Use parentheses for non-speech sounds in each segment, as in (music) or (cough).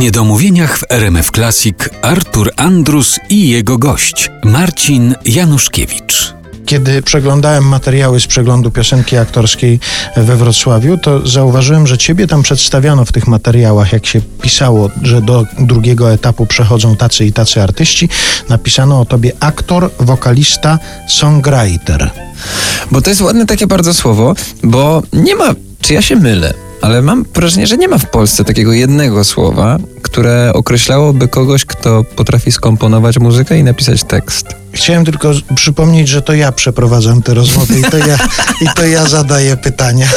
niedomówieniach w RMF Classic Artur Andrus i jego gość Marcin Januszkiewicz. Kiedy przeglądałem materiały z przeglądu piosenki aktorskiej we Wrocławiu, to zauważyłem, że ciebie tam przedstawiono w tych materiałach, jak się pisało, że do drugiego etapu przechodzą tacy i tacy artyści, napisano o tobie aktor, wokalista, songwriter. Bo to jest ładne takie bardzo słowo, bo nie ma, czy ja się mylę, ale mam wrażenie, że nie ma w Polsce takiego jednego słowa, które określałoby kogoś, kto potrafi skomponować muzykę i napisać tekst. Chciałem tylko przypomnieć, że to ja przeprowadzam te rozmowy i to ja, i to ja zadaję pytania.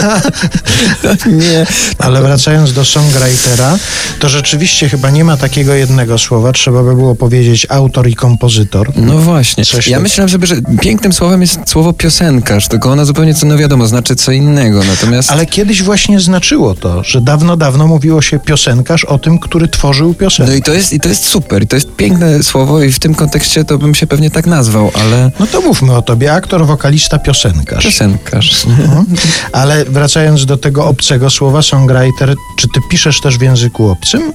(laughs) nie. Ale wracając do songwritera, to rzeczywiście chyba nie ma takiego jednego słowa. Trzeba by było powiedzieć autor i kompozytor. No właśnie. Coś ja myślałem sobie, że pięknym słowem jest słowo piosenkarz, tylko ona zupełnie, co no wiadomo, znaczy co innego. Natomiast Ale kiedyś właśnie znaczyło to, że dawno, dawno mówiło się piosenkarz o tym, który tworzył piosenkę. No i to jest, i to jest super, i to jest piękne słowo i w tym kontekście to bym się pewnie tak nazwał, ale No to mówmy o tobie, aktor, wokalista, piosenkarz. piosenkarz. Mhm. Ale wracając do tego obcego słowa, songwriter, czy ty piszesz też w języku obcym?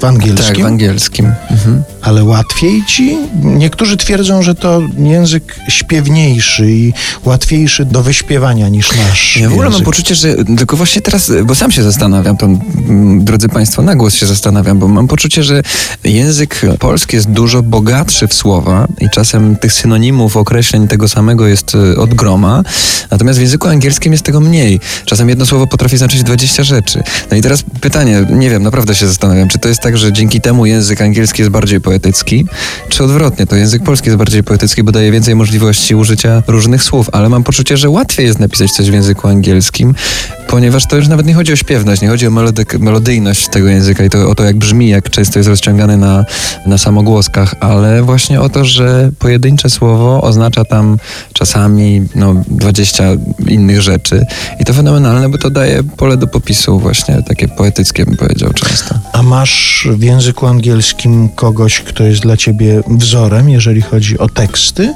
W angielskim? Tak, w angielskim. Mhm. Ale łatwiej ci? Niektórzy twierdzą, że to język śpiewniejszy i łatwiejszy do wyśpiewania niż nasz Ja w ogóle mam poczucie, że tylko właśnie teraz, bo sam się zastanawiam, to mm, drodzy Państwo, na głos się zastanawiam, bo mam poczucie, że język polski jest dużo bogatszy w słowa i czasem tych synonimów, określeń tego samego jest y, od groma, natomiast w języku angielskim jest tego mniej. Czasem jedno słowo potrafi znaczyć 20 rzeczy. No i teraz pytanie, nie wiem, naprawdę się zastanawiam, czy to jest tak, że dzięki temu język angielski jest bardziej poetycki, czy odwrotnie, to język polski jest bardziej poetycki, bo daje więcej możliwości użycia różnych słów, ale mam poczucie, że łatwiej jest napisać coś w języku angielskim, ponieważ to już nawet nie chodzi o śpiewność, nie chodzi o melody- melodyjność tego języka i to, o to, jak brzmi, jak często jest rozciągany na, na samogłoskach, ale właśnie o to, że pojedyncze słowo oznacza tam czasami no, 20 innych rzeczy i to fenomenalne, bo to daje pole do popisu właśnie takie poetyckie, bym powiedział często. A masz w języku angielskim kogoś, kto jest dla ciebie wzorem, jeżeli chodzi o teksty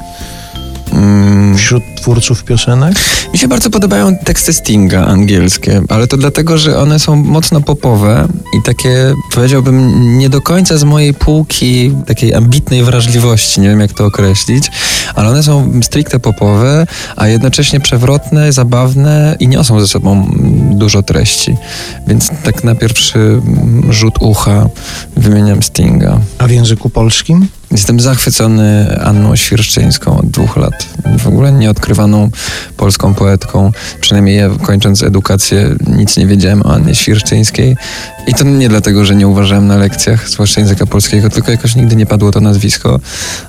Mm. wśród twórców piosenek? Mi się bardzo podobają teksty Stinga angielskie, ale to dlatego, że one są mocno popowe i takie, powiedziałbym, nie do końca z mojej półki takiej ambitnej wrażliwości, nie wiem jak to określić, ale one są stricte popowe, a jednocześnie przewrotne, zabawne i niosą ze sobą dużo treści. Więc tak na pierwszy rzut ucha wymieniam Stinga. A w języku polskim? Jestem zachwycony Anną Świerszczyńską od dwóch lat. W ogóle nieodkrywaną polską poetką. Przynajmniej ja kończąc edukację nic nie wiedziałem o Annie Świerszczyńskiej. I to nie dlatego, że nie uważałem na lekcjach, zwłaszcza języka polskiego, tylko jakoś nigdy nie padło to nazwisko.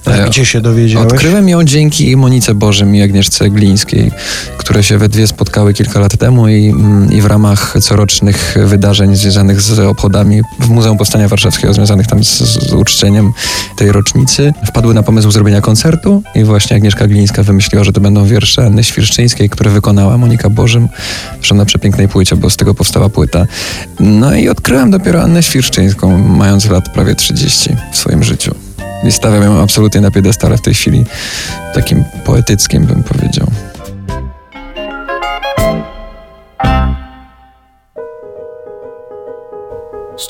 A E, gdzie się dowiedziałeś? Odkryłem ją dzięki Monice Bożym i Agnieszce Glińskiej, które się we dwie spotkały kilka lat temu i, mm, i w ramach corocznych wydarzeń związanych z obchodami w Muzeum Powstania Warszawskiego, związanych tam z, z uczczeniem tej rocznicy, wpadły na pomysł zrobienia koncertu i właśnie Agnieszka Glińska wymyśliła, że to będą wiersze Anny Świerszczyńskiej, które wykonała Monika Bożym, zresztą na przepięknej płycie, bo z tego powstała płyta. No i odkryłem dopiero Annę Świerszczyńską, mając lat prawie 30 w swoim życiu. I stawiam ją absolutnie na piedestale w tej chwili, takim poetyckim bym powiedział.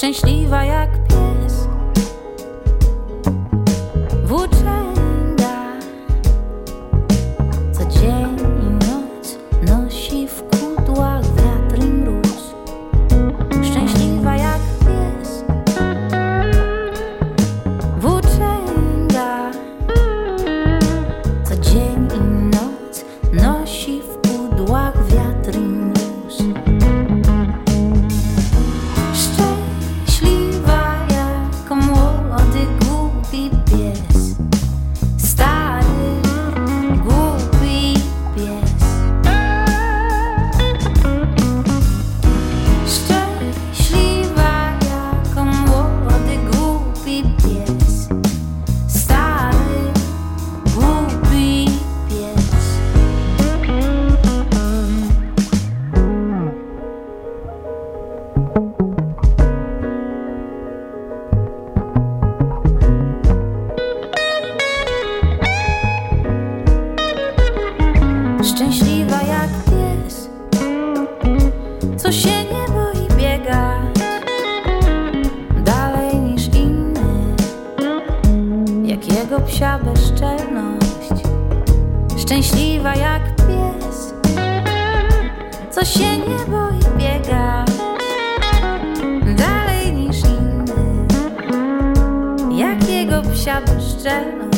szczęśliwa jak nie boi biegać dalej niż inny, jak jego psia bezczelność, szczęśliwa jak pies, co się nie boi biegać dalej niż inny, jak jego psia bezczelność.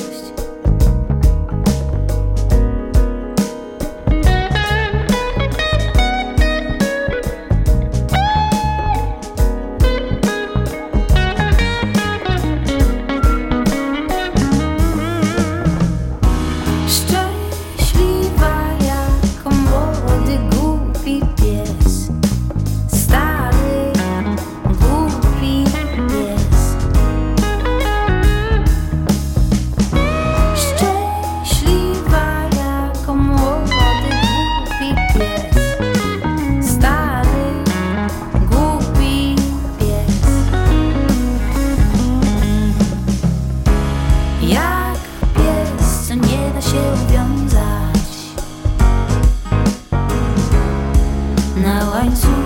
на ланцюг.